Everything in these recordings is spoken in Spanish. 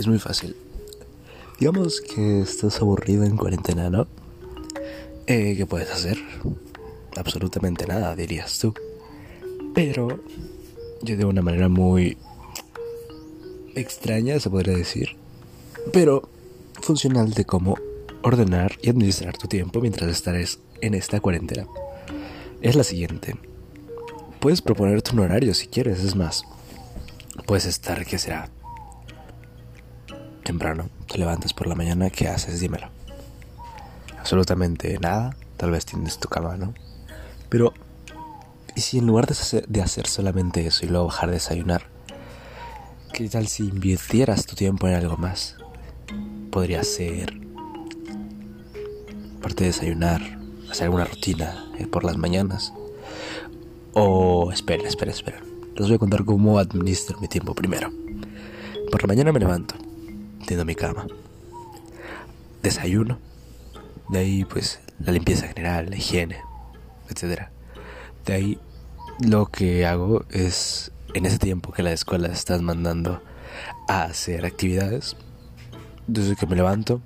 es muy fácil. Digamos que estás aburrido en cuarentena, ¿no? Eh, ¿Qué puedes hacer? Absolutamente nada, dirías tú. Pero yo de una manera muy extraña, se podría decir, pero funcional de cómo ordenar y administrar tu tiempo mientras estés en esta cuarentena. Es la siguiente. Puedes proponerte un horario si quieres, es más. Puedes estar, ¿qué será? Temprano, te levantas por la mañana, ¿qué haces? Dímelo. Absolutamente nada, tal vez tienes tu cama, ¿no? Pero, ¿y si en lugar de hacer, solamente eso y luego bajar a desayunar, qué tal si invirtieras tu tiempo en algo más? Podría ser, aparte de desayunar, hacer alguna rutina eh, por las mañanas o, espera, espera, espera. Les voy a contar cómo administro mi tiempo primero. Por la mañana me levanto, mi cama, desayuno, de ahí pues la limpieza general, la higiene, etc. De ahí lo que hago es, en ese tiempo que la escuela estás mandando a hacer actividades, desde que me levanto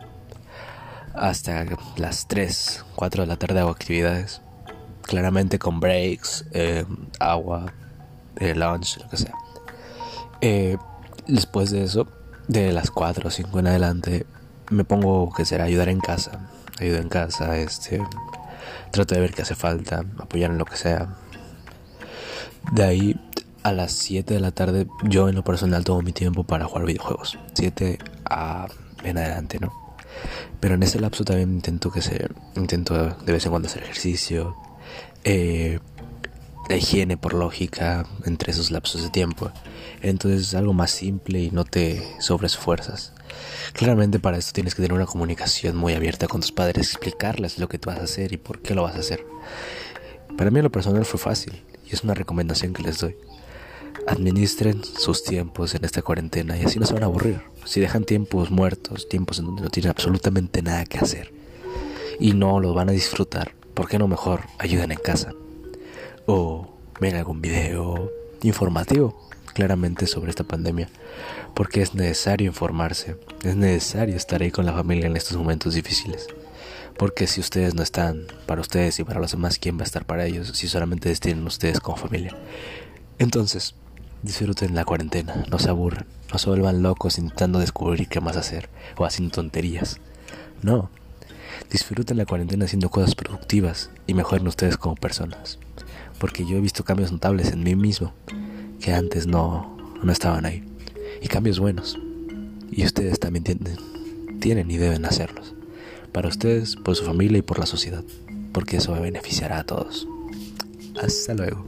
hasta las 3, 4 de la tarde hago actividades claramente con breaks, eh, agua, eh, lunch, lo que sea. Eh, después de eso, de las 4 o 5 en adelante, me pongo, que será, ayudar en casa. Ayudo en casa, este, trato de ver qué hace falta, apoyar en lo que sea. De ahí a las 7 de la tarde, yo en lo personal tomo mi tiempo para jugar videojuegos. 7 a en adelante, ¿no? Pero en ese lapso también intento que se intento de vez en cuando hacer ejercicio, eh, la higiene por lógica entre esos lapsos de tiempo. Entonces es algo más simple y no te sobresfuerzas. Claramente para esto tienes que tener una comunicación muy abierta con tus padres, explicarles lo que tú vas a hacer y por qué lo vas a hacer. Para mí lo personal fue fácil y es una recomendación que les doy. Administren sus tiempos en esta cuarentena y así no se van a aburrir. Si dejan tiempos muertos, tiempos en donde no tienen absolutamente nada que hacer y no los van a disfrutar, ¿por qué no mejor ayuden en casa? O ven algún video informativo claramente sobre esta pandemia, porque es necesario informarse, es necesario estar ahí con la familia en estos momentos difíciles. Porque si ustedes no están para ustedes y para los demás, ¿quién va a estar para ellos si solamente tienen ustedes como familia? Entonces, disfruten la cuarentena, no se aburran, no se vuelvan locos intentando descubrir qué más hacer o haciendo tonterías. No, Disfruten la cuarentena haciendo cosas productivas y mejoren ustedes como personas. Porque yo he visto cambios notables en mí mismo que antes no, no estaban ahí. Y cambios buenos. Y ustedes también tienen, tienen y deben hacerlos. Para ustedes, por su familia y por la sociedad. Porque eso beneficiará a todos. Hasta luego.